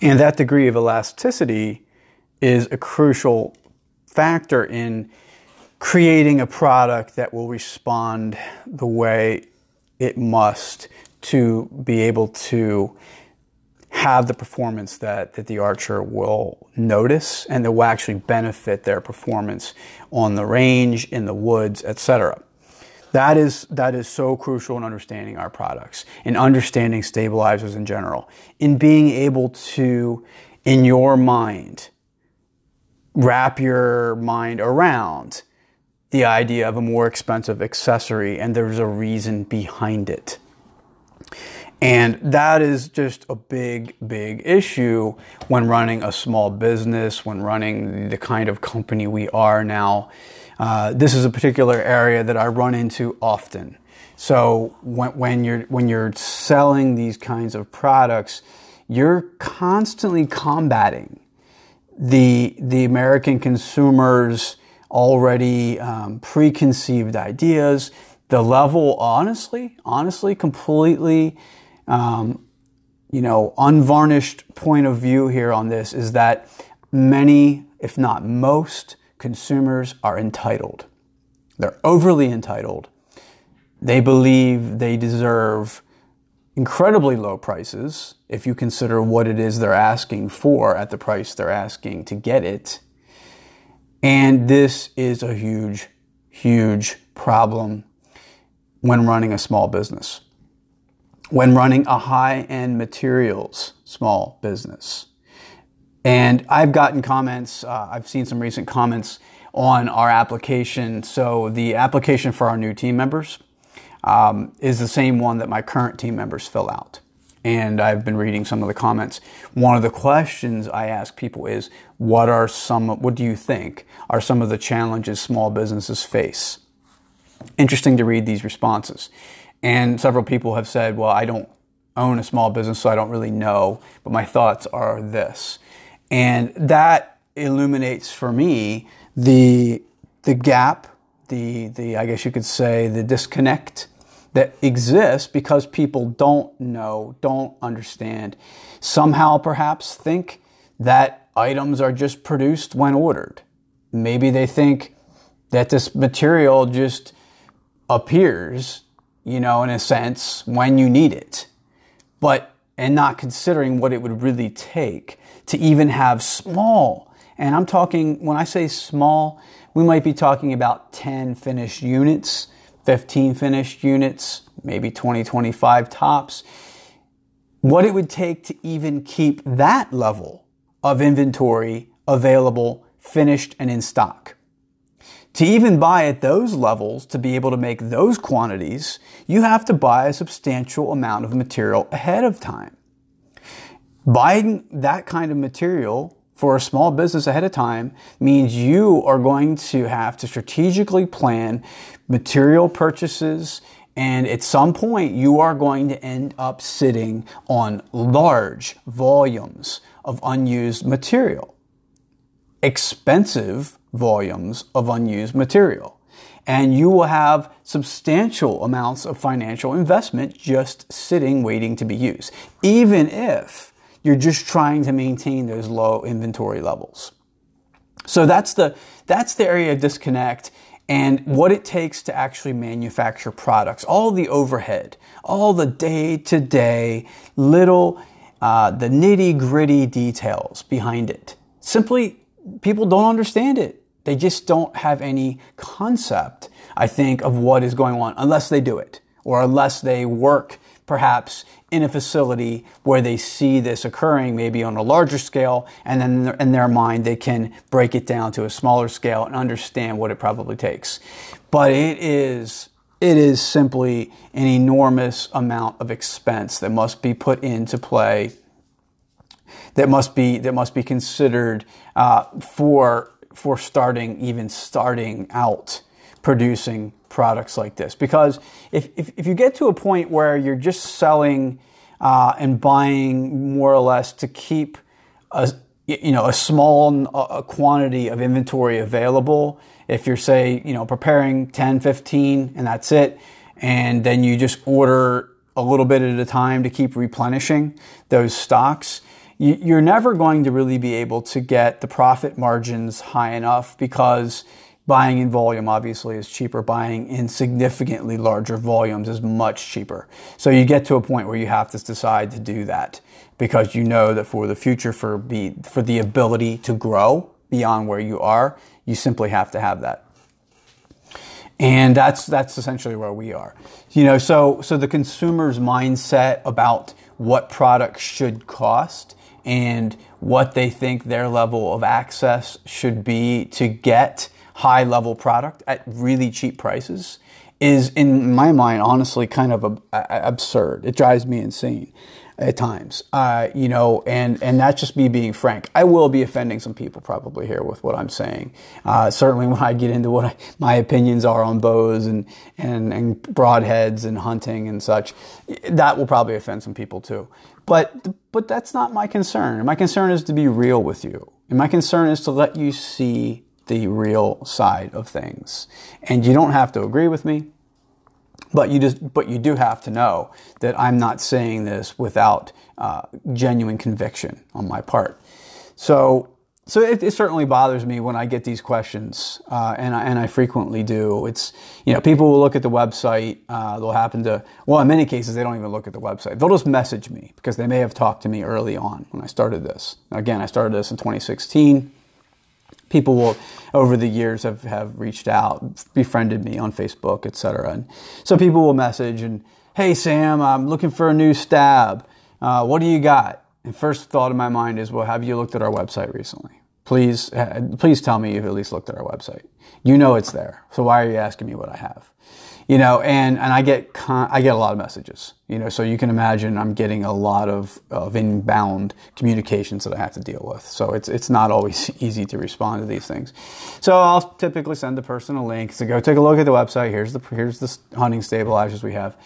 And that degree of elasticity is a crucial factor in creating a product that will respond the way it must to be able to have the performance that, that the archer will notice and that will actually benefit their performance on the range, in the woods, etc. That is, that is so crucial in understanding our products, in understanding stabilizers in general, in being able to, in your mind, wrap your mind around the idea of a more expensive accessory and there's a reason behind it. And that is just a big, big issue when running a small business, when running the kind of company we are now. Uh, this is a particular area that I run into often. So when, when you're when you're selling these kinds of products, you're constantly combating the the American consumers' already um, preconceived ideas. The level, honestly, honestly, completely um, you know, unvarnished point of view here on this is that many, if not most, consumers are entitled. They're overly entitled. They believe they deserve incredibly low prices if you consider what it is they're asking for at the price they're asking to get it. And this is a huge, huge problem when running a small business when running a high end materials small business. And I've gotten comments, uh, I've seen some recent comments on our application. So the application for our new team members um, is the same one that my current team members fill out. And I've been reading some of the comments. One of the questions I ask people is, what are some, what do you think are some of the challenges small businesses face? Interesting to read these responses. And several people have said, well, I don't own a small business, so I don't really know, but my thoughts are this. And that illuminates for me the, the gap, the, the, I guess you could say, the disconnect that exists because people don't know, don't understand, somehow perhaps think that items are just produced when ordered. Maybe they think that this material just appears you know, in a sense, when you need it. But, and not considering what it would really take to even have small, and I'm talking, when I say small, we might be talking about 10 finished units, 15 finished units, maybe 20, 25 tops. What it would take to even keep that level of inventory available, finished, and in stock. To even buy at those levels, to be able to make those quantities, you have to buy a substantial amount of material ahead of time. Buying that kind of material for a small business ahead of time means you are going to have to strategically plan material purchases and at some point you are going to end up sitting on large volumes of unused material. Expensive volumes of unused material. And you will have substantial amounts of financial investment just sitting waiting to be used, even if you're just trying to maintain those low inventory levels. So that's the, that's the area of disconnect and what it takes to actually manufacture products, all the overhead, all the day to day little, uh, the nitty gritty details behind it. Simply, people don't understand it. They just don't have any concept, I think, of what is going on unless they do it or unless they work perhaps in a facility where they see this occurring maybe on a larger scale and then in their mind they can break it down to a smaller scale and understand what it probably takes. But it is it is simply an enormous amount of expense that must be put into play that must be that must be considered uh, for for starting, even starting out producing products like this. Because if, if, if you get to a point where you're just selling uh, and buying more or less to keep a, you know, a small a quantity of inventory available, if you're say, you know, preparing 10, 15 and that's it, and then you just order a little bit at a time to keep replenishing those stocks, you're never going to really be able to get the profit margins high enough because buying in volume obviously is cheaper. Buying in significantly larger volumes is much cheaper. So you get to a point where you have to decide to do that because you know that for the future, for be, for the ability to grow beyond where you are, you simply have to have that. And that's that's essentially where we are. You know, so so the consumer's mindset about what products should cost and what they think their level of access should be to get high level product at really cheap prices is in my mind honestly kind of a, a, absurd. It drives me insane at times. Uh, you know, and and that's just me being frank. I will be offending some people probably here with what I'm saying. Uh, certainly when I get into what I, my opinions are on bows and and and broadheads and hunting and such, that will probably offend some people too. But but that's not my concern. My concern is to be real with you. And my concern is to let you see the real side of things. And you don't have to agree with me. But you just, but you do have to know that I'm not saying this without uh, genuine conviction on my part. So, so it, it, certainly bothers me when I get these questions, uh, and I, and I frequently do. It's you know people will look at the website. Uh, they'll happen to well, in many cases they don't even look at the website. They'll just message me because they may have talked to me early on when I started this. Again, I started this in 2016 people will over the years have, have reached out befriended me on facebook etc and so people will message and hey sam i'm looking for a new stab. Uh, what do you got? And first thought in my mind is well have you looked at our website recently? Please please tell me you've at least looked at our website. You know it's there. So why are you asking me what i have you know, and, and I get, con- I get a lot of messages, you know, so you can imagine I'm getting a lot of, of inbound communications that I have to deal with. So it's, it's not always easy to respond to these things. So I'll typically send the person a link to go take a look at the website. Here's the, here's the hunting stabilizers we have.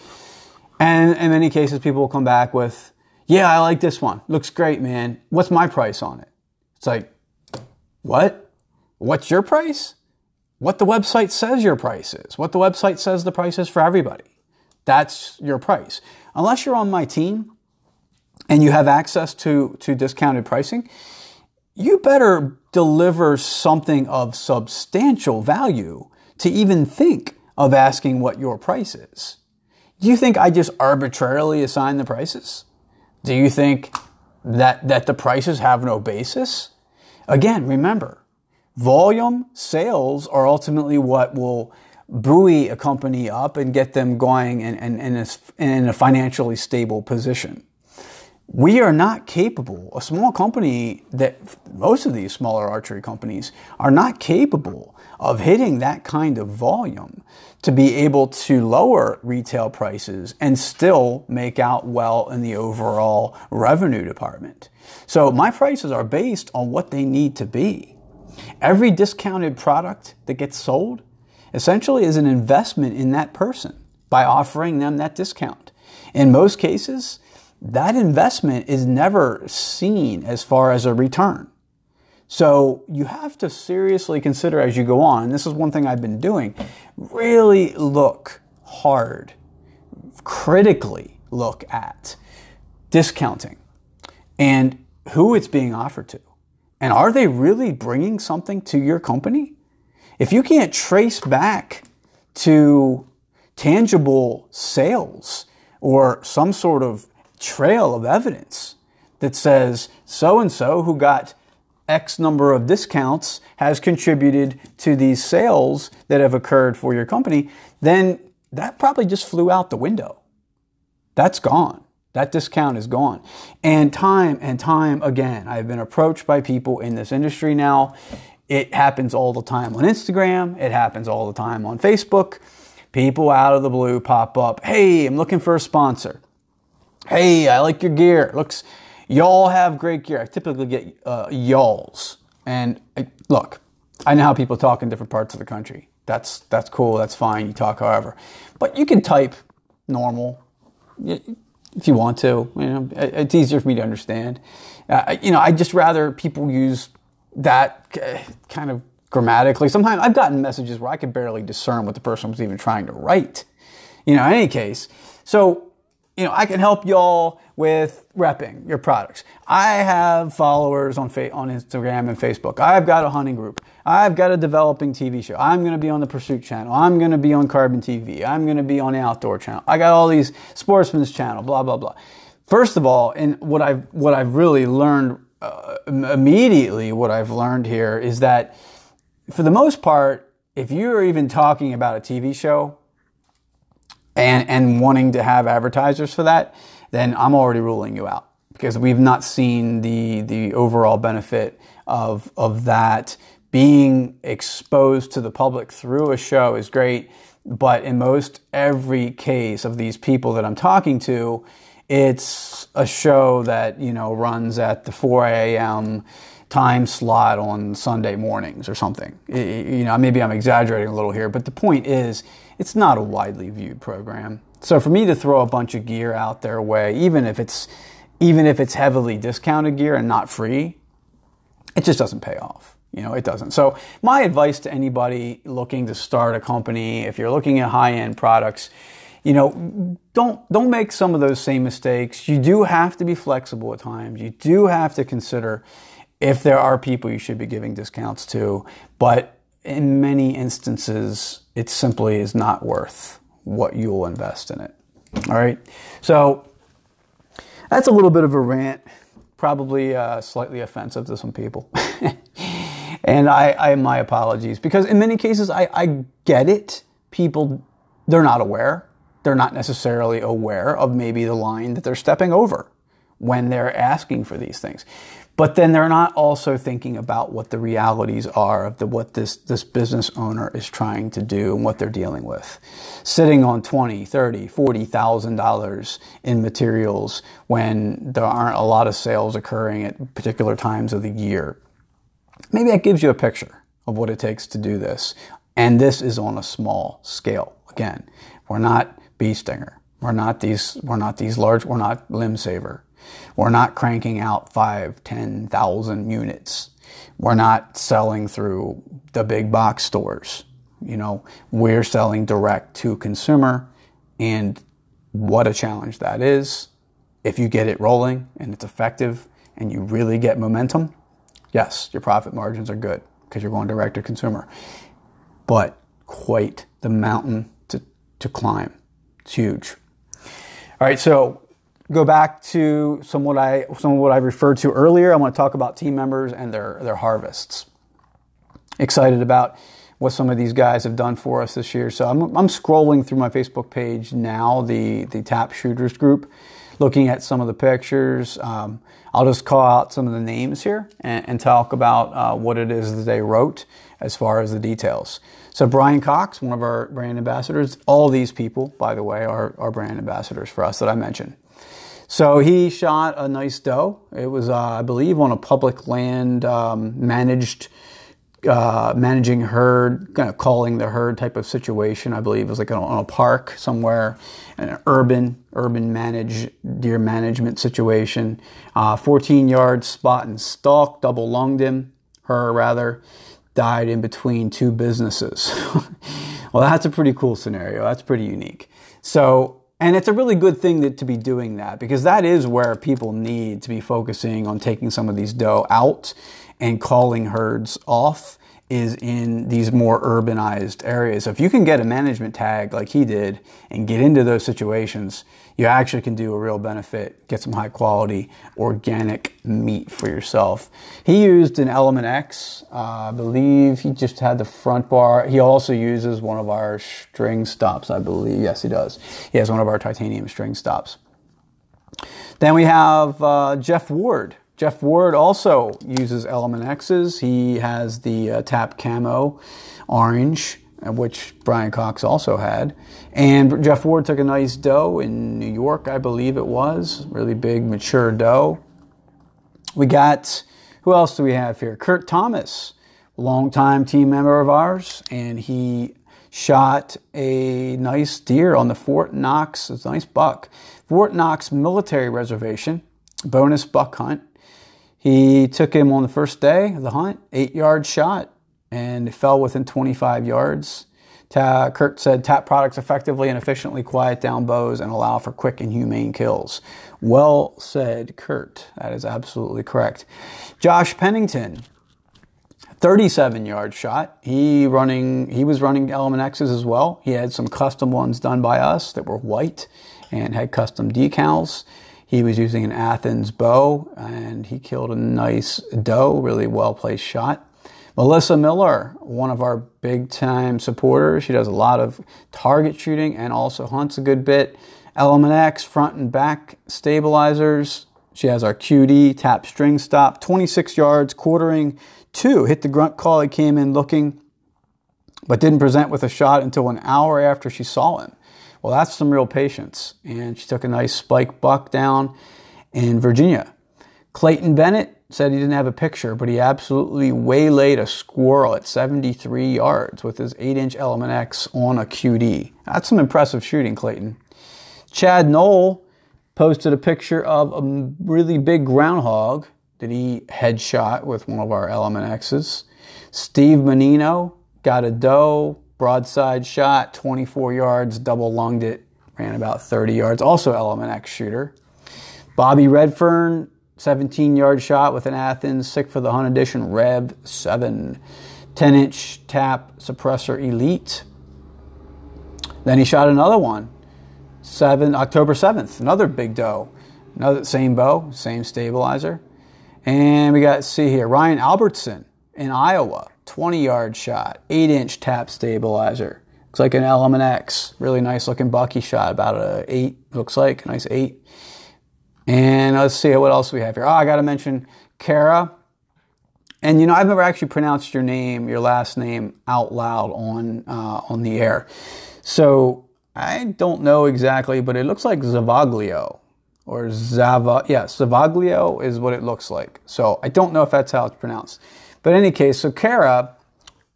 And in many cases, people will come back with, yeah, I like this one. Looks great, man. What's my price on it? It's like, what? What's your price? What the website says your price is, what the website says the price is for everybody. That's your price. Unless you're on my team and you have access to, to discounted pricing, you better deliver something of substantial value to even think of asking what your price is. Do you think I just arbitrarily assign the prices? Do you think that, that the prices have no basis? Again, remember, volume sales are ultimately what will buoy a company up and get them going and, and, and in a financially stable position. We are not capable, a small company that most of these smaller archery companies are not capable of hitting that kind of volume to be able to lower retail prices and still make out well in the overall revenue department. So my prices are based on what they need to be. Every discounted product that gets sold essentially is an investment in that person by offering them that discount. In most cases, that investment is never seen as far as a return. So you have to seriously consider as you go on, and this is one thing I've been doing, really look hard, critically look at discounting and who it's being offered to. And are they really bringing something to your company? If you can't trace back to tangible sales or some sort of trail of evidence that says so and so who got X number of discounts has contributed to these sales that have occurred for your company, then that probably just flew out the window. That's gone. That discount is gone. And time and time again, I've been approached by people in this industry now. It happens all the time on Instagram, it happens all the time on Facebook. People out of the blue pop up, hey, I'm looking for a sponsor. Hey, I like your gear. Looks, y'all have great gear. I typically get uh, y'alls. And I, look, I know how people talk in different parts of the country. That's that's cool. That's fine. You talk however, but you can type normal if you want to. You know, it's easier for me to understand. Uh, you know, I just rather people use that kind of grammatically. Sometimes I've gotten messages where I could barely discern what the person was even trying to write. You know, in any case, so you know, I can help y'all with repping your products. I have followers on fa- on Instagram and Facebook. I've got a hunting group. I've got a developing TV show. I'm going to be on the Pursuit channel. I'm going to be on Carbon TV. I'm going to be on the Outdoor channel. I got all these Sportsman's channel. Blah blah blah. First of all, and what I've what I've really learned uh, immediately, what I've learned here is that for the most part, if you're even talking about a TV show and and wanting to have advertisers for that, then I'm already ruling you out because we've not seen the the overall benefit of of that being exposed to the public through a show is great but in most every case of these people that I'm talking to it's a show that you know runs at the 4 a.m time slot on Sunday mornings or something. You know, maybe I'm exaggerating a little here, but the point is, it's not a widely viewed program. So for me to throw a bunch of gear out their way, even if it's even if it's heavily discounted gear and not free, it just doesn't pay off. You know, it doesn't. So my advice to anybody looking to start a company, if you're looking at high-end products, you know, don't don't make some of those same mistakes. You do have to be flexible at times. You do have to consider if there are people you should be giving discounts to, but in many instances, it simply is not worth what you'll invest in it. All right. So that's a little bit of a rant, probably uh, slightly offensive to some people. and I, I, my apologies because in many cases, I, I get it. People, they're not aware. They're not necessarily aware of maybe the line that they're stepping over when they're asking for these things but then they're not also thinking about what the realities are of the, what this, this business owner is trying to do and what they're dealing with. Sitting on twenty, thirty, forty thousand dollars in materials when there aren't a lot of sales occurring at particular times of the year. Maybe that gives you a picture of what it takes to do this. And this is on a small scale. Again, we're not bee stinger. We're not these, we're not these large, we're not limb saver. We're not cranking out five, 10,000 units. We're not selling through the big box stores. You know, we're selling direct to consumer and what a challenge that is. If you get it rolling and it's effective and you really get momentum, yes, your profit margins are good because you're going direct to consumer. But quite the mountain to, to climb. It's huge. All right, so go back to some what I some of what I referred to earlier. I want to talk about team members and their their harvests. Excited about what some of these guys have done for us this year. So I'm, I'm scrolling through my Facebook page now, the the Tap Shooters group, looking at some of the pictures. Um, I'll just call out some of the names here and, and talk about uh, what it is that they wrote as far as the details. So Brian Cox, one of our brand ambassadors, all these people, by the way, are, are brand ambassadors for us that I mentioned. So he shot a nice doe. It was, uh, I believe, on a public land um, managed, uh, managing herd, kind of calling the herd type of situation. I believe it was like on a park somewhere, an urban, urban managed deer management situation. Uh, 14 yard spot and stalk, double lunged him, her rather, died in between two businesses. well, that's a pretty cool scenario. That's pretty unique. So and it's a really good thing that, to be doing that because that is where people need to be focusing on taking some of these doe out and calling herds off is in these more urbanized areas. So if you can get a management tag like he did and get into those situations, you actually can do a real benefit, get some high quality organic meat for yourself. He used an Element X. Uh, I believe he just had the front bar. He also uses one of our string stops, I believe. Yes, he does. He has one of our titanium string stops. Then we have uh, Jeff Ward. Jeff Ward also uses Element X's. He has the uh, Tap Camo orange, uh, which Brian Cox also had. And Jeff Ward took a nice doe in New York, I believe it was. Really big, mature doe. We got, who else do we have here? Kurt Thomas, longtime team member of ours, and he shot a nice deer on the Fort Knox, it's a nice buck, Fort Knox Military Reservation, bonus buck hunt. He took him on the first day of the hunt, eight yard shot, and fell within 25 yards. Ta- Kurt said tap products effectively and efficiently quiet down bows and allow for quick and humane kills. Well said, Kurt. That is absolutely correct. Josh Pennington, 37 yard shot. He running he was running Element X's as well. He had some custom ones done by us that were white and had custom decals. He was using an Athens bow and he killed a nice doe, really well placed shot. Melissa Miller, one of our big time supporters. She does a lot of target shooting and also hunts a good bit. Element X front and back stabilizers. She has our QD tap string stop, 26 yards, quartering to. Hit the grunt call. He came in looking, but didn't present with a shot until an hour after she saw him. Well, that's some real patience. And she took a nice spike buck down in Virginia. Clayton Bennett said he didn't have a picture, but he absolutely waylaid a squirrel at 73 yards with his 8 inch Element X on a QD. That's some impressive shooting, Clayton. Chad Knoll posted a picture of a really big groundhog that he headshot with one of our Element X's. Steve Menino got a doe broadside shot, 24 yards, double lunged it, ran about 30 yards. Also, Element X shooter. Bobby Redfern, 17 yard shot with an Athens Sick for the Hunt Edition Rev 7. 10 inch tap suppressor elite. Then he shot another one, 7 October 7th, another big doe. Another same bow, same stabilizer. And we got see here Ryan Albertson in Iowa, 20 yard shot, 8 inch tap stabilizer. Looks like an Element X. Really nice looking bucky shot, about a 8, looks like, a nice 8. And let's see what else we have here. Oh, I got to mention Kara. And you know, I've never actually pronounced your name, your last name, out loud on uh, on the air. So I don't know exactly, but it looks like Zavaglio or Zava. Yeah, Zavaglio is what it looks like. So I don't know if that's how it's pronounced. But in any case, so Kara,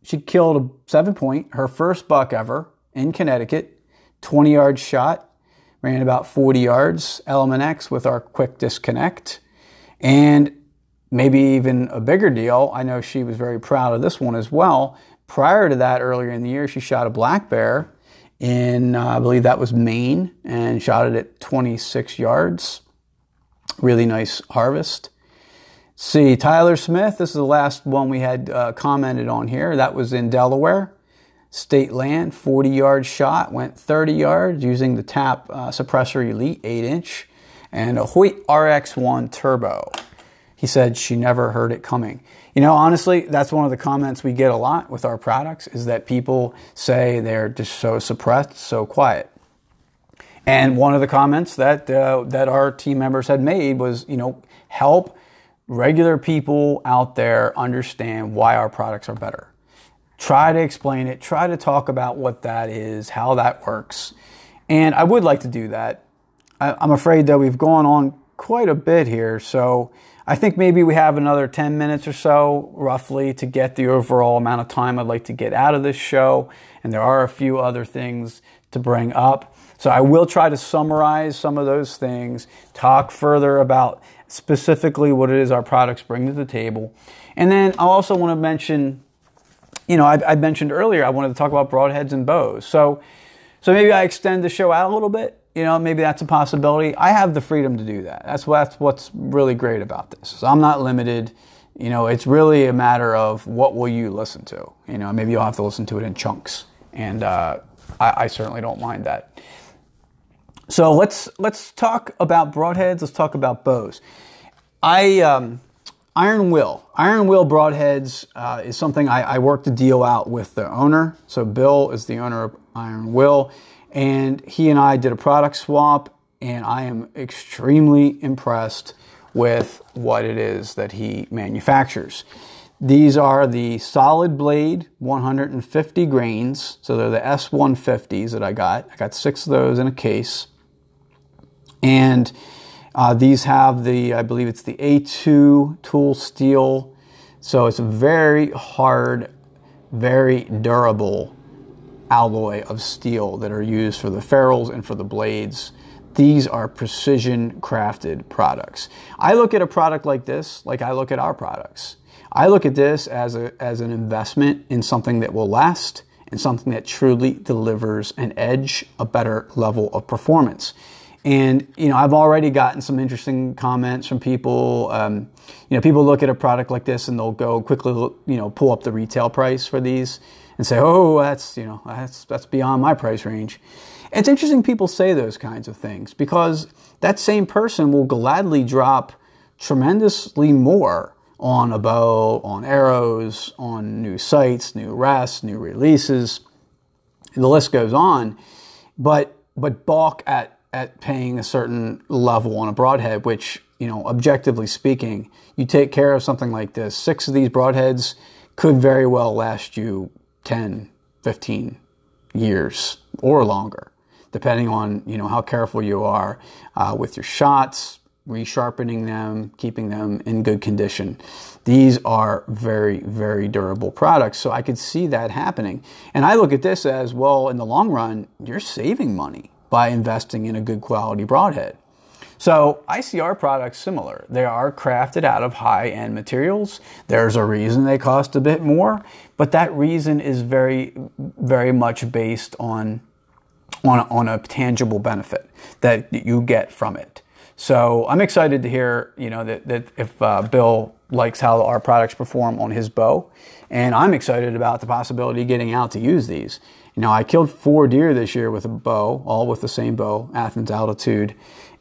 she killed a seven point, her first buck ever in Connecticut, 20 yard shot, ran about 40 yards, Element X with our quick disconnect. And maybe even a bigger deal, I know she was very proud of this one as well. Prior to that, earlier in the year, she shot a black bear in, uh, I believe that was Maine, and shot it at 26 yards. Really nice harvest. See, Tyler Smith, this is the last one we had uh, commented on here. That was in Delaware. State land, 40 yard shot, went 30 yards using the TAP uh, Suppressor Elite 8 inch and a Hoyt RX1 Turbo. He said she never heard it coming. You know, honestly, that's one of the comments we get a lot with our products is that people say they're just so suppressed, so quiet. And one of the comments that uh, that our team members had made was, you know, help regular people out there understand why our products are better. Try to explain it, try to talk about what that is, how that works. And I would like to do that. I, I'm afraid that we've gone on quite a bit here, so I think maybe we have another 10 minutes or so, roughly, to get the overall amount of time I'd like to get out of this show. And there are a few other things to bring up. So I will try to summarize some of those things, talk further about specifically what it is our products bring to the table. And then I also want to mention, you know, I, I mentioned earlier I wanted to talk about broadheads and bows. So, so maybe I extend the show out a little bit. You know, maybe that's a possibility. I have the freedom to do that. That's what, that's what's really great about this. So I'm not limited. You know, it's really a matter of what will you listen to. You know, maybe you'll have to listen to it in chunks, and uh, I, I certainly don't mind that. So let's let's talk about broadheads. Let's talk about bows. I um, Iron Will. Iron Will broadheads uh, is something I, I work to deal out with the owner. So Bill is the owner of Iron Will, and he and I did a product swap, and I am extremely impressed with what it is that he manufactures. These are the solid blade 150 grains. So they're the S150s that I got. I got six of those in a case. And uh, these have the, I believe it's the A2 tool steel. So it's a very hard, very durable alloy of steel that are used for the ferrules and for the blades. These are precision crafted products. I look at a product like this like I look at our products. I look at this as, a, as an investment in something that will last and something that truly delivers an edge, a better level of performance. And you know, I've already gotten some interesting comments from people. Um, you know, people look at a product like this and they'll go quickly, you know, pull up the retail price for these and say, "Oh, that's you know, that's that's beyond my price range." It's interesting people say those kinds of things because that same person will gladly drop tremendously more on a bow, on arrows, on new sights, new rests, new releases. The list goes on, but but balk at at paying a certain level on a broadhead, which, you know, objectively speaking, you take care of something like this. Six of these broadheads could very well last you 10, 15 years or longer, depending on, you know, how careful you are uh, with your shots, resharpening them, keeping them in good condition. These are very, very durable products. So I could see that happening. And I look at this as well, in the long run, you're saving money by investing in a good quality broadhead. So I see our products similar. They are crafted out of high end materials. There's a reason they cost a bit more, but that reason is very, very much based on, on, on a tangible benefit that you get from it. So I'm excited to hear, you know, that, that if uh, Bill likes how our products perform on his bow, and I'm excited about the possibility of getting out to use these. You know, I killed four deer this year with a bow, all with the same bow, Athens altitude,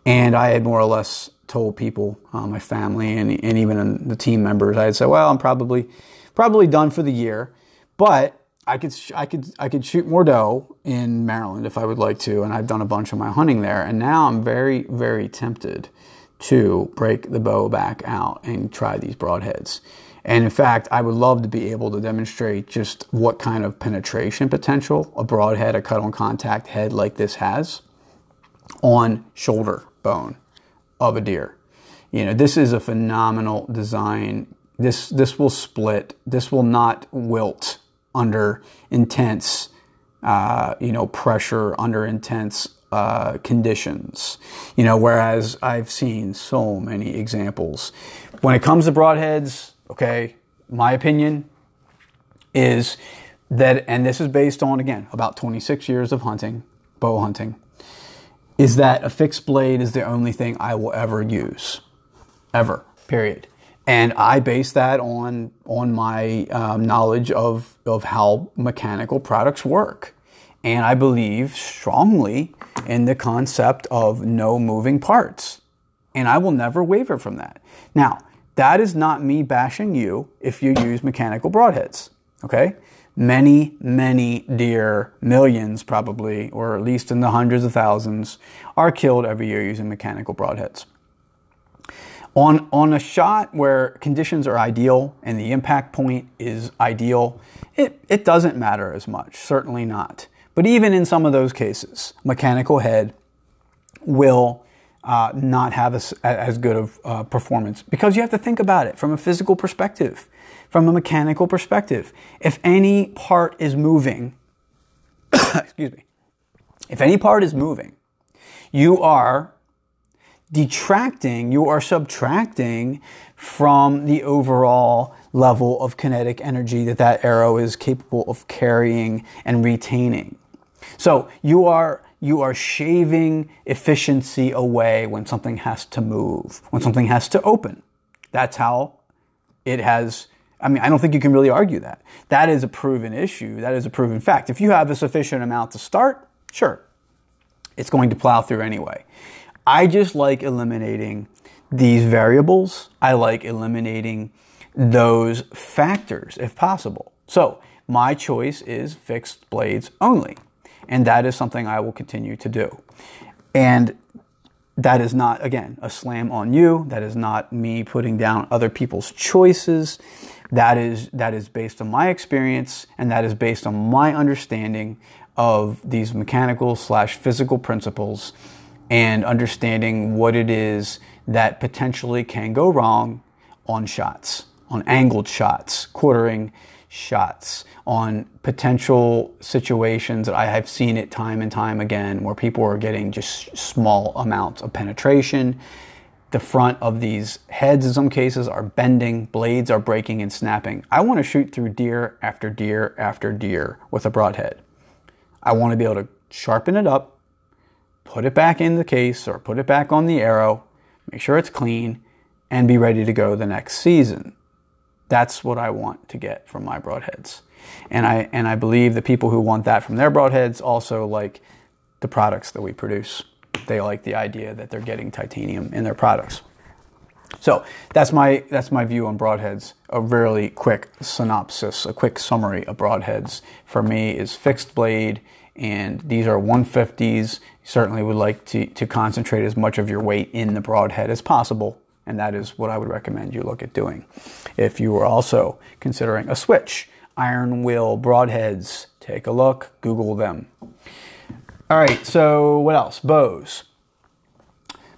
and I had more or less told people, uh, my family, and, and even the team members, I had said, well, I'm probably probably done for the year, but I could I could I could shoot more doe in Maryland if I would like to, and I've done a bunch of my hunting there, and now I'm very very tempted to break the bow back out and try these broadheads. And in fact, I would love to be able to demonstrate just what kind of penetration potential a broadhead, a cut on contact head like this has on shoulder bone of a deer. You know, this is a phenomenal design. This this will split. This will not wilt under intense, uh, you know, pressure, under intense uh, conditions. You know, whereas I've seen so many examples. When it comes to broadheads, okay, my opinion is that, and this is based on, again, about 26 years of hunting, bow hunting, is that a fixed blade is the only thing I will ever use. Ever, period. And I base that on, on my um, knowledge of, of how mechanical products work. And I believe strongly in the concept of no moving parts. And I will never waver from that. Now, that is not me bashing you if you use mechanical broadheads. Okay? Many, many deer, millions probably, or at least in the hundreds of thousands, are killed every year using mechanical broadheads. On, on a shot where conditions are ideal and the impact point is ideal, it, it doesn't matter as much, certainly not. But even in some of those cases, mechanical head will uh, not have as, as good of uh, performance because you have to think about it from a physical perspective, from a mechanical perspective. If any part is moving, excuse me, if any part is moving, you are detracting, you are subtracting from the overall level of kinetic energy that that arrow is capable of carrying and retaining. So you are you are shaving efficiency away when something has to move, when something has to open. That's how it has. I mean, I don't think you can really argue that. That is a proven issue. That is a proven fact. If you have a sufficient amount to start, sure, it's going to plow through anyway. I just like eliminating these variables. I like eliminating those factors if possible. So my choice is fixed blades only. And that is something I will continue to do. And that is not, again, a slam on you. That is not me putting down other people's choices. That is, that is based on my experience and that is based on my understanding of these mechanical slash physical principles and understanding what it is that potentially can go wrong on shots, on angled shots, quartering shots on potential situations that I have seen it time and time again where people are getting just small amounts of penetration. the front of these heads in some cases are bending, blades are breaking and snapping. I want to shoot through deer after deer after deer with a broadhead. I want to be able to sharpen it up, put it back in the case or put it back on the arrow, make sure it's clean, and be ready to go the next season. That's what I want to get from my broadheads. And I, and I believe the people who want that from their broadheads also like the products that we produce. They like the idea that they're getting titanium in their products. So that's my that's my view on broadheads. A really quick synopsis, a quick summary of broadheads for me is fixed blade, and these are 150s. You certainly would like to, to concentrate as much of your weight in the broadhead as possible, and that is what I would recommend you look at doing. If you are also considering a switch, iron will broadheads, take a look, Google them. All right, so what else? Bows.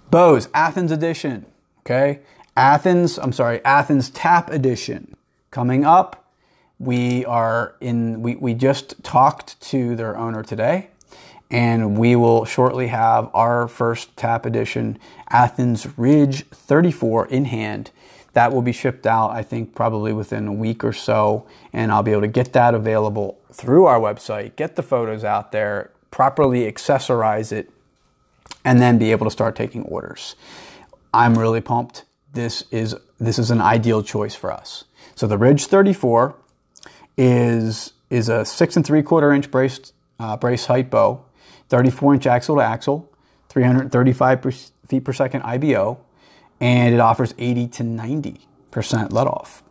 Bows, Athens edition. Okay, Athens, I'm sorry, Athens Tap edition. Coming up, we are in, we, we just talked to their owner today, and we will shortly have our first Tap edition Athens Ridge 34 in hand. That will be shipped out, I think, probably within a week or so, and I'll be able to get that available through our website, get the photos out there, properly accessorize it, and then be able to start taking orders. I'm really pumped. This is this is an ideal choice for us. So the Ridge 34 is is a six and three quarter inch brace uh, brace height bow, 34 inch axle to axle, 335 per, feet per second IBO, and it offers 80 to 90 percent let off.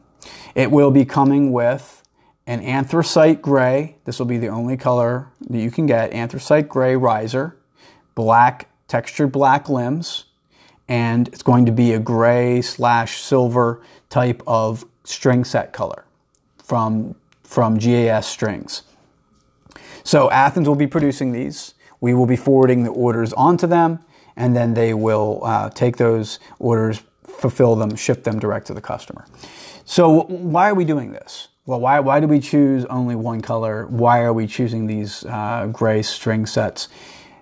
It will be coming with an anthracite gray. This will be the only color that you can get. Anthracite gray riser, black textured black limbs, and it's going to be a gray slash silver type of string set color from, from GAS strings. So Athens will be producing these. We will be forwarding the orders onto them, and then they will uh, take those orders, fulfill them, ship them direct to the customer. So why are we doing this? Well, why, why do we choose only one color? Why are we choosing these uh, gray string sets?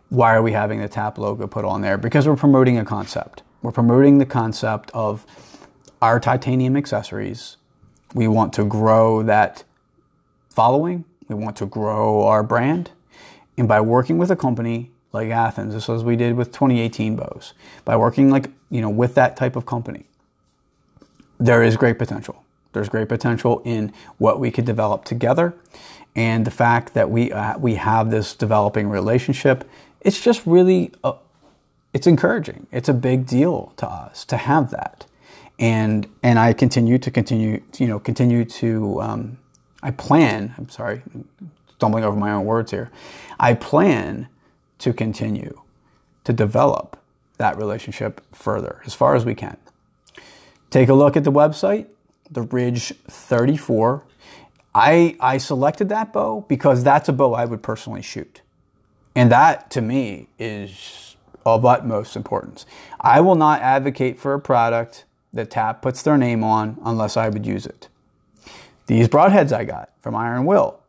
Why are we having the TAP logo put on there? Because we're promoting a concept. We're promoting the concept of our titanium accessories. We want to grow that following. We want to grow our brand. And by working with a company like Athens, as we did with 2018 bows, by working like, you know, with that type of company, there is great potential. There's great potential in what we could develop together. And the fact that we, uh, we have this developing relationship it's just really a, it's encouraging. It's a big deal to us to have that, and and I continue to continue you know continue to um, I plan. I'm sorry, stumbling over my own words here. I plan to continue to develop that relationship further as far as we can. Take a look at the website, the Ridge 34. I, I selected that bow because that's a bow I would personally shoot. And that to me is of utmost importance. I will not advocate for a product that TAP puts their name on unless I would use it. These broadheads I got from Iron Will,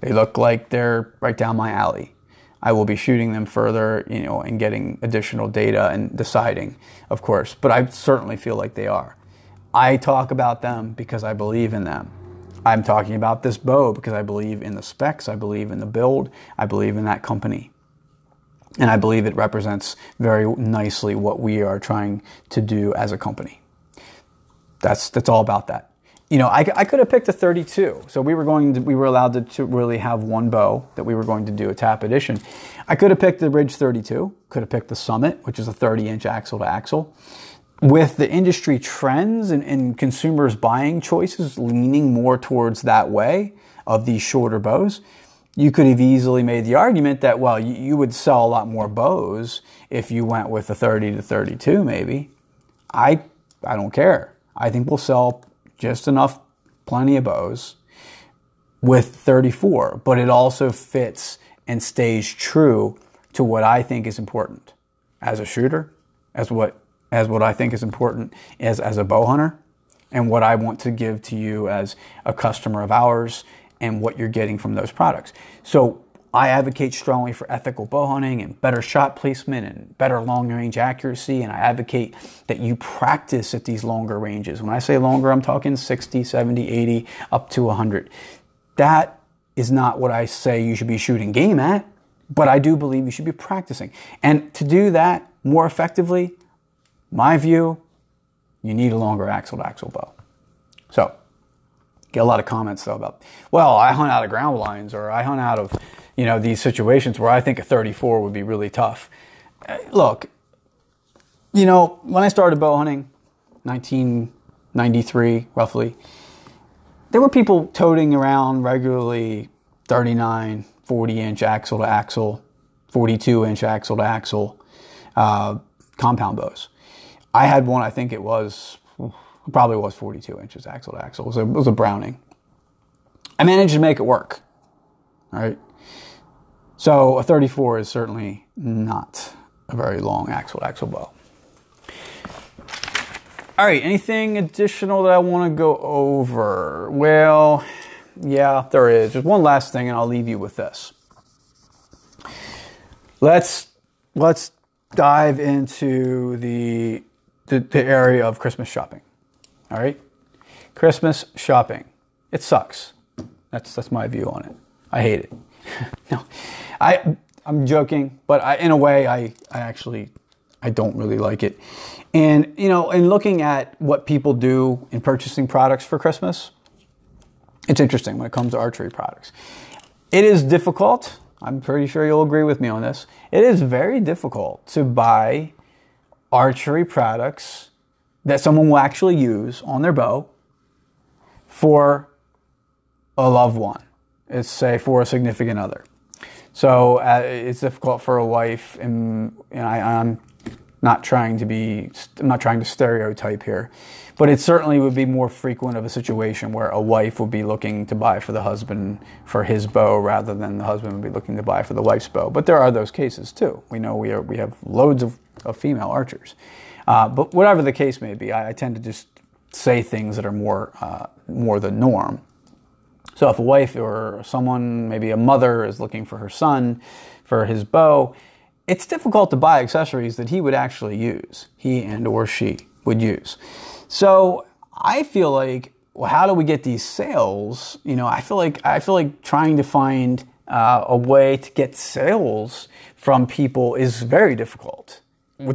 they look like they're right down my alley. I will be shooting them further, you know, and getting additional data and deciding, of course, but I certainly feel like they are. I talk about them because I believe in them. I'm talking about this bow because I believe in the specs, I believe in the build, I believe in that company. And I believe it represents very nicely what we are trying to do as a company. That's, that's all about that. You know, I, I could have picked a 32. So we were going to, we were allowed to, to really have one bow that we were going to do a tap edition. I could have picked the Ridge 32, could have picked the Summit, which is a 30 inch axle to axle with the industry trends and, and, consumers buying choices leaning more towards that way of these shorter bows, you could have easily made the argument that, well, you, you would sell a lot more bows if you went with a 30 to 32, maybe. I, I don't care. I think we'll sell just enough, plenty of bows with 34, but it also fits and stays true to what I think is important as a shooter, as what as what I think is important as, as a bow hunter and what I want to give to you as a customer of ours and what you're getting from those products. So I advocate strongly for ethical bow hunting and better shot placement and better long range accuracy. And I advocate that you practice at these longer ranges. When I say longer, I'm talking 60, 70, 80, up to 100. That is not what I say you should be shooting game at, but I do believe you should be practicing. And to do that more effectively, my view, you need a longer axle to axle bow. So, get a lot of comments though about, well, I hunt out of ground blinds or I hunt out of, you know, these situations where I think a 34 would be really tough. Uh, look, you know, when I started bow hunting, 1993 roughly, there were people toting around regularly 39, 40 inch axle to axle, 42 inch axle to axle uh, compound bows. I had one, I think it was, probably was 42 inches axle to axle. It was a, it was a Browning. I managed to make it work. All right. So a 34 is certainly not a very long axle axle bow. All right, anything additional that I want to go over? Well, yeah, there is. Just one last thing, and I'll leave you with this. Let's let's dive into the the, the area of Christmas shopping. All right, Christmas shopping. It sucks. That's that's my view on it. I hate it. no, I I'm joking, but I, in a way, I I actually I don't really like it. And you know, in looking at what people do in purchasing products for Christmas, it's interesting when it comes to archery products. It is difficult. I'm pretty sure you'll agree with me on this. It is very difficult to buy archery products that someone will actually use on their bow for a loved one. It's say for a significant other. So uh, it's difficult for a wife, and, and I, I'm not trying to be, I'm not trying to stereotype here, but it certainly would be more frequent of a situation where a wife would be looking to buy for the husband for his bow rather than the husband would be looking to buy for the wife's bow. But there are those cases too. We know we are, we have loads of of female archers. Uh, but whatever the case may be, I, I, tend to just say things that are more uh, more the norm. So if a wife or someone, maybe a mother, is looking for her son for his bow, it's difficult to buy accessories that he would actually use, he and or she would use. So I feel like, well, how do we get these sales? You know, I feel like I feel like trying to find uh, a way to get sales from people is very difficult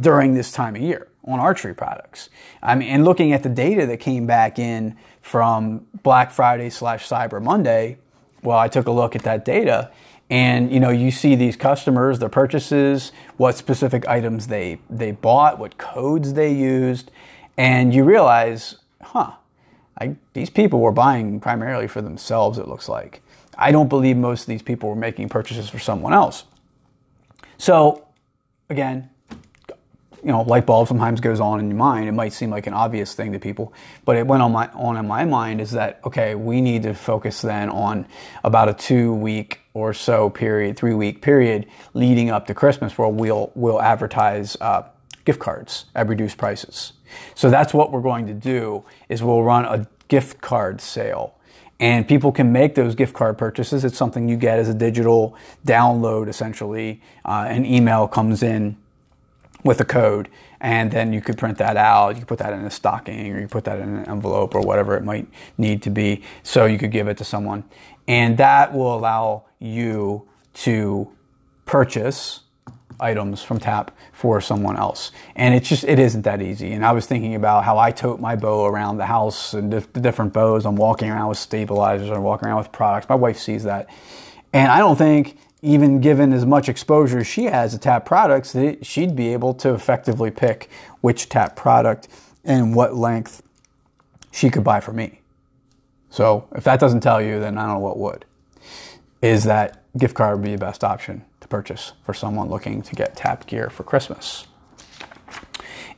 during this time of year on archery products. I mean, and looking at the data that came back in from Black Friday slash Cyber Monday, well, I took a look at that data and you know you see these customers their purchases what specific items they they bought what codes they used and you realize huh I, these people were buying primarily for themselves it looks like. I don't believe most of these people were making purchases for someone else. So again you know, light bulb sometimes goes on in your mind. It might seem like an obvious thing to people, but it went on my on in my mind is that okay, we need to focus then on about a two week or so period, three week period leading up to Christmas, where we'll we'll advertise uh, gift cards at reduced prices. So that's what we're going to do is we'll run a gift card sale and people can make those gift card purchases. It's something you get as a digital download, essentially. Uh, an email comes in with a code and then you could print that out. You could put that in a stocking or you put that in an envelope or whatever it might need to be so you could give it to someone. And that will allow you to purchase items from tap for someone else. And it's just it isn't that easy. And i was thinking about how i tote my bow around the house and the different bows. I'm walking around with stabilizers i'm walking around with products. My wife sees that. And i don't think even given as much exposure as she has to tap products, that she'd be able to effectively pick which tap product and what length she could buy for me. So if that doesn't tell you, then I don't know what would. Is that gift card would be the best option to purchase for someone looking to get tap gear for Christmas.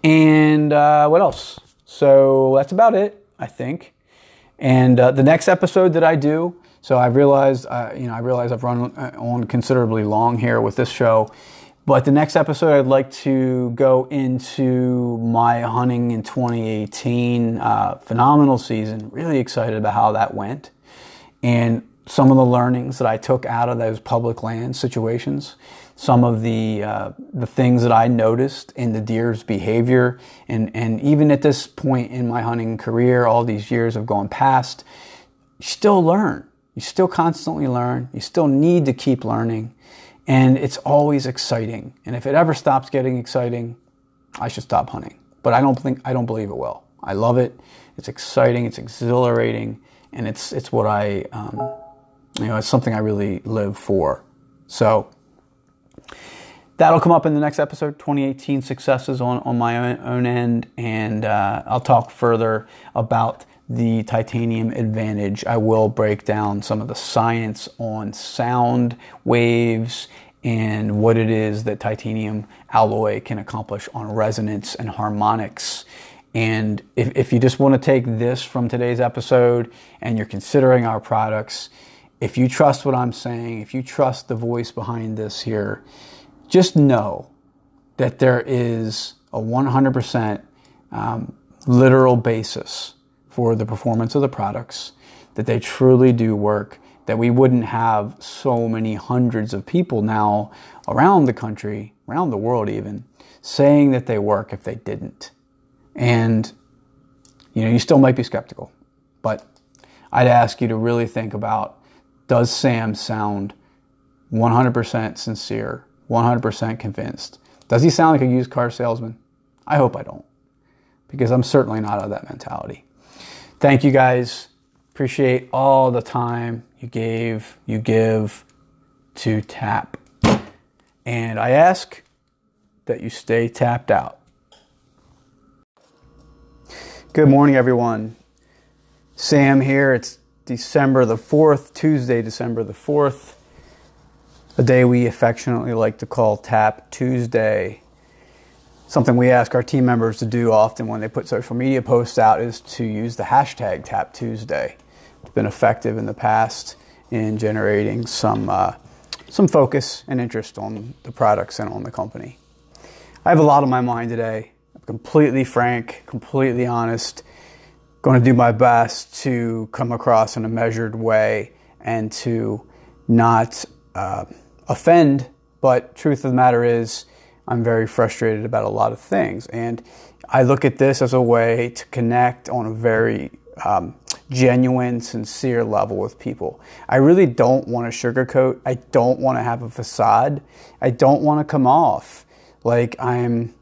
And uh, what else? So that's about it, I think. And uh, the next episode that I do, so I realized, uh, you know, I realize I've run uh, on considerably long here with this show. But the next episode, I'd like to go into my hunting in 2018. Uh, phenomenal season. Really excited about how that went. And some of the learnings that I took out of those public land situations, some of the uh, the things that I noticed in the deer's behavior, and and even at this point in my hunting career, all these years have gone past, still learn. You still constantly learn. You still need to keep learning, and it's always exciting. And if it ever stops getting exciting, I should stop hunting. But I don't think I don't believe it will. I love it. It's exciting. It's exhilarating, and it's it's what I. Um, you know, it's something I really live for. So that'll come up in the next episode 2018 successes on, on my own, end. And uh, I'll talk further about the titanium advantage. I will break down some of the science on sound waves and what it is that titanium alloy can accomplish on resonance and harmonics. And if, if you just want to take this from today's episode and you're considering our products, if you trust what I'm saying, if you trust the voice behind this here, just know that there is a 100% um, literal basis for the performance of the products, that they truly do work, that we wouldn't have so many hundreds of people now around the country, around the world even, saying that they work if they didn't. And, you know, you still might be skeptical, but I'd ask you to really think about does Sam sound 100% sincere, 100% convinced? Does he sound like a used car salesman? I hope I don't, because I'm certainly not of that mentality. Thank you guys. Appreciate all the time you gave, you give to tap. And I ask that you stay tapped out. Good morning, everyone. Sam here. It's December the 4th, Tuesday, December the 4th, a day we affectionately like to call Tap Tuesday. Something we ask our team members to do often when they put social media posts out is to use the hashtag Tap Tuesday. It's been effective in the past in generating some, uh, some focus and interest on the products and on the company. I have a lot on my mind today. I'm completely frank, completely honest going to do my best to come across in a measured way and to not uh, offend. But truth of the matter is, I'm very frustrated about a lot of things, and I look at this as a way to connect on a very um, genuine, sincere level with people. I really don't want to sugarcoat. I don't want to have a facade. I don't want to come off like I'm,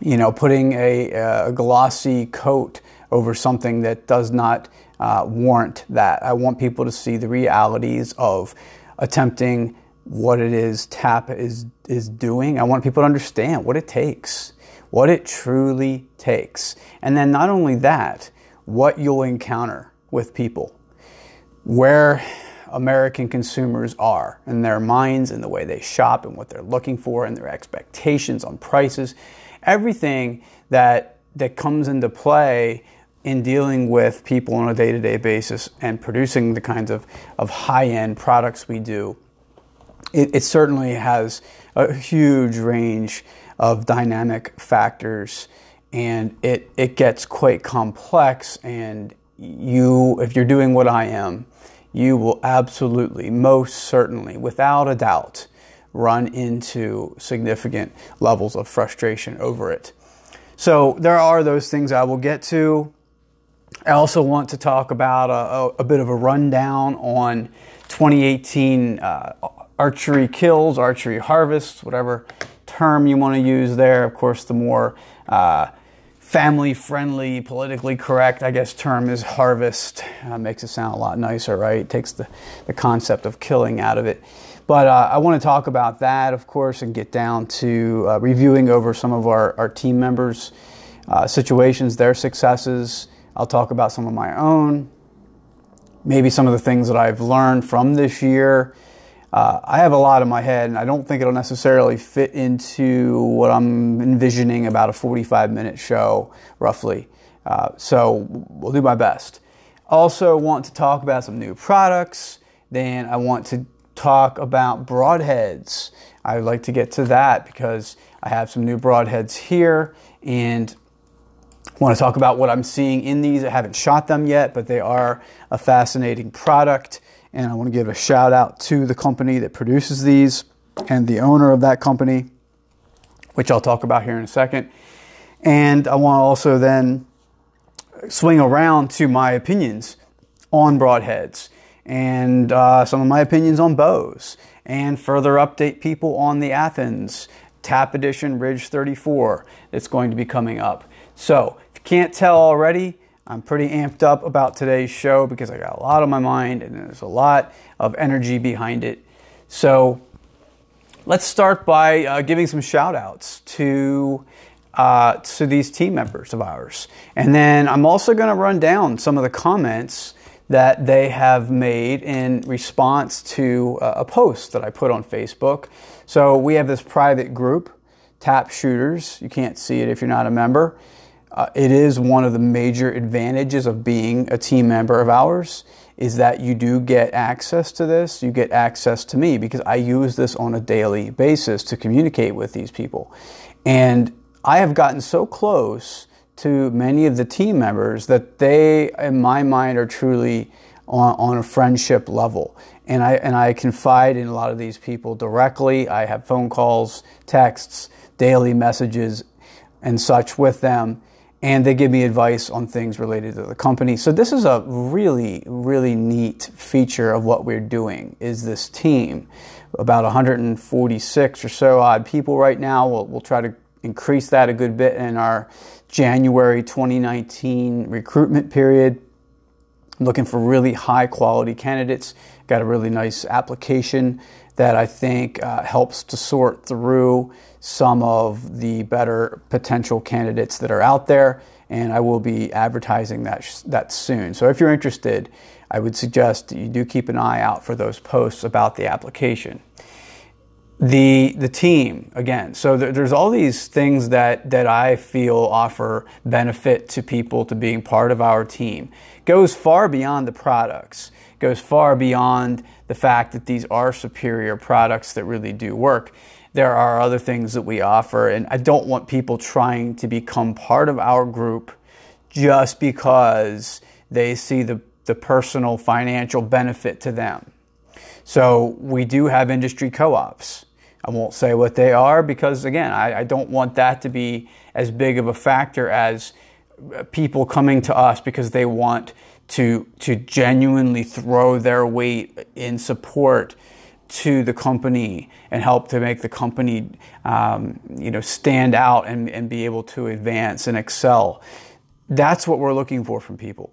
you know, putting a, a glossy coat over something that does not uh, warrant that. I want people to see the realities of attempting what it is TAP is, is doing. I want people to understand what it takes, what it truly takes. And then not only that, what you'll encounter with people, where American consumers are in their minds and the way they shop and what they're looking for and their expectations on prices, everything that that comes into play in dealing with people on a day to day basis and producing the kinds of, of high end products we do, it, it, certainly has a huge range of dynamic factors and it, it gets quite complex. And you, if you're doing what I am, you will absolutely, most certainly, without a doubt, run into significant levels of frustration over it. So there are those things I will get to. I also want to talk about a, a, a bit of a rundown on 2018 uh, archery kills, archery harvests, whatever term you want to use there. Of course, the more uh, family friendly, politically correct, I guess, term is harvest. Uh, makes it sound a lot nicer, right? It takes the, the concept of killing out of it. But uh, I want to talk about that, of course, and get down to uh, reviewing over some of our, our team members' uh, situations, their successes, I'll talk about some of my own, maybe some of the things that I've learned from this year. Uh, I have a lot in my head, and I don't think it'll necessarily fit into what I'm envisioning about a 45 minute show, roughly. Uh, so we'll do my best. Also, want to talk about some new products. Then I want to talk about broadheads. I would like to get to that because I have some new broadheads here, and want to talk about what I'm seeing in these. I haven't shot them yet, but they are a fascinating product. And I want to give a shout out to the company that produces these and the owner of that company, which I'll talk about here in a second. And I want to also then swing around to my opinions on broadheads and uh, some of my opinions on bows and further update people on the Athens Tap Edition Ridge 34 that's going to be coming up. So, if you can't tell already, I'm pretty amped up about today's show because I got a lot on my mind and there's a lot of energy behind it. So, let's start by uh, giving some shout outs to uh, to these team members of ours. And then I'm also going to run down some of the comments that they have made in response to uh, a post that I put on Facebook. So we have this private group, Tap Shooters. You can't see it if you're not a member. Uh, it is one of the major advantages of being a team member of ours is that you do get access to this. You get access to me because I use this on a daily basis to communicate with these people. And I have gotten so close to many of the team members that they, in my mind, are truly on, on, a friendship level. And I, and I confide in a lot of these people directly. I have phone calls, texts, daily messages, and such with them. And they give me advice on things related to the company. So this is a really, really neat feature of what we're doing is this team. About 146 or so odd people right now. We'll, we'll try to increase that a good bit in our January 2019 recruitment period. Looking for really high quality candidates. Got a really nice application that I think uh, helps to sort through some of the better potential candidates that are out there. And I will be advertising that, that soon. So if you're interested, I would suggest that you do keep an eye out for those posts about the application the the team again so there's all these things that that i feel offer benefit to people to being part of our team goes far beyond the products goes far beyond the fact that these are superior products that really do work. There are other things that we offer and i don't want people trying to become part of our group just because they see the the personal financial benefit to them. So we do have industry co-ops. I won't say what they are because, again, I, I, don't want that to be as big of a factor as people coming to us because they want to, to genuinely throw their weight in support to the company and help to make the company um, you know, stand out and, and be able to advance and excel. That's what we're looking for from people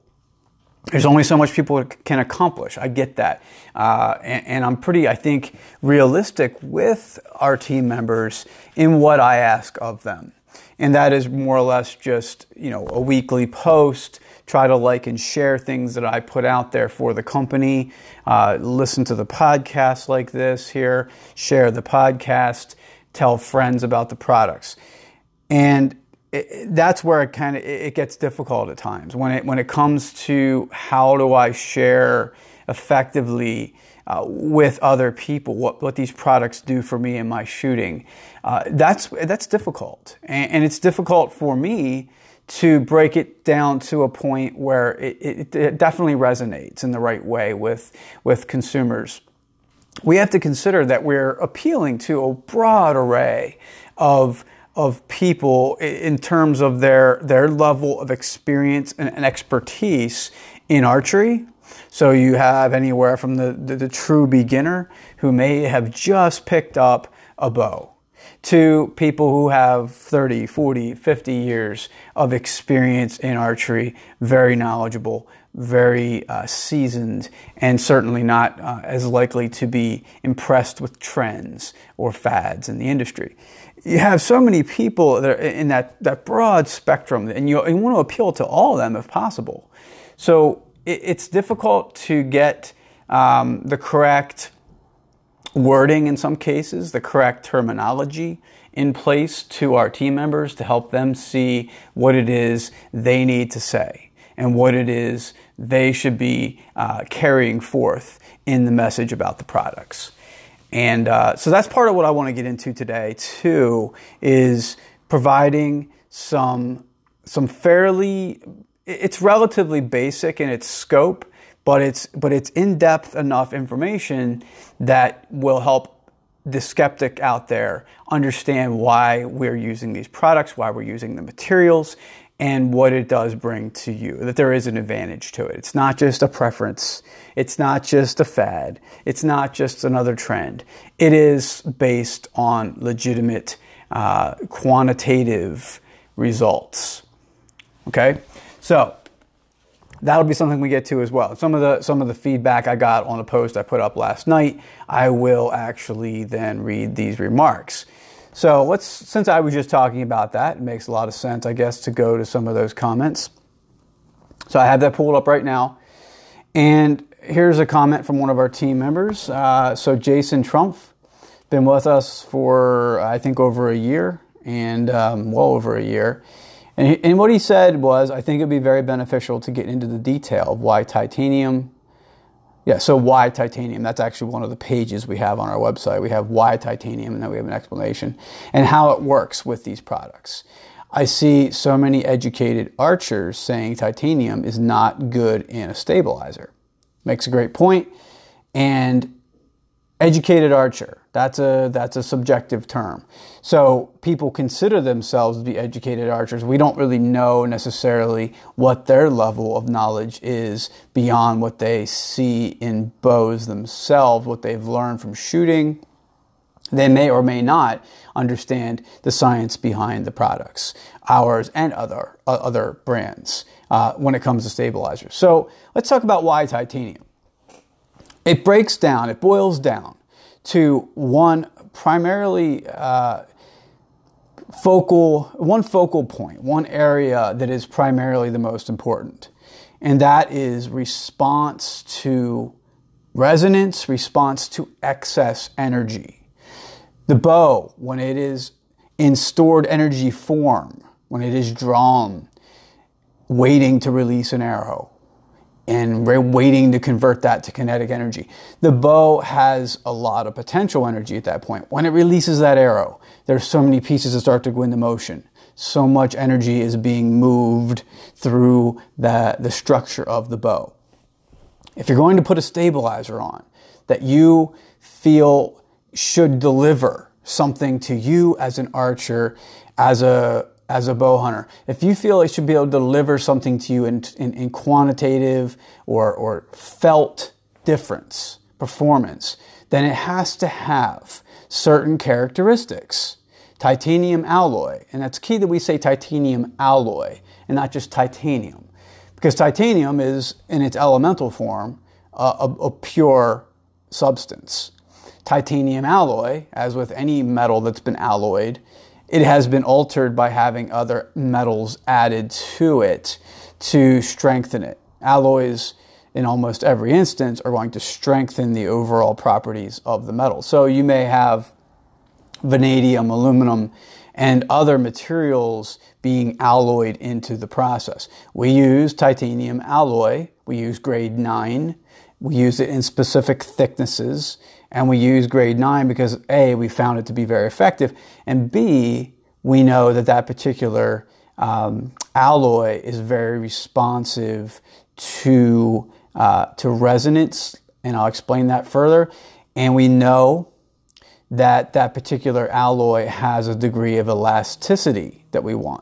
there's only so much people can accomplish. I get that. Uh, and, and, I'm pretty, I think, realistic with our team members in what I ask of them. And that is more or less just, you know, a weekly post, try to like and share things that I put out there for the company, uh, listen to the podcast like this here, share the podcast, tell friends about the products. And it, that's where it kind of it gets difficult at times when it when it comes to how do I share effectively uh, with other people what, what these products do for me in my shooting. Uh, that's that's difficult, and, and, it's difficult for me to break it down to a point where it, it, it definitely resonates in the right way with with consumers. We have to consider that we're appealing to a broad array of of people in terms of their their level of experience and, and expertise in archery. So you have anywhere from the, the, the true beginner who may have just picked up a bow to people who have 30, 40, 50 years of experience in archery, very knowledgeable, very uh, seasoned, and certainly not uh, as likely to be impressed with trends or fads in the industry you have so many people that in that, that broad spectrum, and you, you want to appeal to all of them if possible. So it, it's difficult to get um, the correct wording in some cases, the correct terminology in place to our team members to help them see what it is they need to say and what it is they should be uh, carrying forth in the message about the products. And uh, so that's part of what I want to get into today, too, is providing some some fairly it's relatively basic in its scope, but it's but it's in depth enough information that will help the skeptic out there understand why we're using these products, why we're using the materials, and what it does bring to you. That there is an advantage to it. It's not just a preference. It's not just a fad. It's not just another trend. It is based on legitimate uh, quantitative results. Okay, so that'll be something we get to as well. Some of the some of the feedback I got on a post I put up last night, I will actually then read these remarks. So let's since I was just talking about that, it makes a lot of sense, I guess, to go to some of those comments. So I have that pulled up right now, and here's a comment from one of our team members. Uh, so Jason Trump, been with us for I think over a year and um, well over a year. And, and what he said was, I think it'd be very beneficial to get into the detail of why titanium. Yeah, so why titanium? That's actually one of the pages we have on our website. We have why titanium, and then we have an explanation and how it works with these products. I see so many educated archers saying titanium is not good in a stabilizer. Makes a great point. And educated archer that's a that's a subjective term. So people consider themselves to be educated archers. We don't really know necessarily what their level of knowledge is beyond what they see in bows themselves what they've learned from shooting. They may or may not understand the science behind the products ours and other uh, other brands uh, when it comes to stabilizers. So let's talk about why titanium. It breaks down, it boils down to one primarily uh, focal, one focal point, one area that is primarily the most important. And that is response to resonance, response to excess energy. The bow, when it is in stored energy form, when it is drawn, waiting to release an arrow, and we're waiting to convert that to kinetic energy. The bow has a lot of potential energy at that point. When it releases that arrow, there's so many pieces that start to go into motion. So much energy is being moved through the, the structure of the bow. If you're going to put a stabilizer on that you feel should deliver something to you as an archer, as a as a bow hunter. If you feel it should be able to deliver something to you in, in, in quantitative or, or felt difference, performance, then it has to have certain characteristics. Titanium alloy, and that's key that we say titanium alloy and not just titanium, because titanium is in its elemental form a, a, a pure substance. Titanium alloy, as with any metal that's been alloyed, it has been altered by having other metals added to it to strengthen it. Alloys, in almost every instance, are going to strengthen the overall properties of the metal. So you may have vanadium, aluminum, and other materials being alloyed into the process. We use titanium alloy, we use grade 9, we use it in specific thicknesses and we use grade 9 because A, we found it to be very effective, and B, we know that that particular um, alloy is very responsive to, uh, to resonance, and I'll explain that further. And we know that that particular alloy has a degree of elasticity that we want.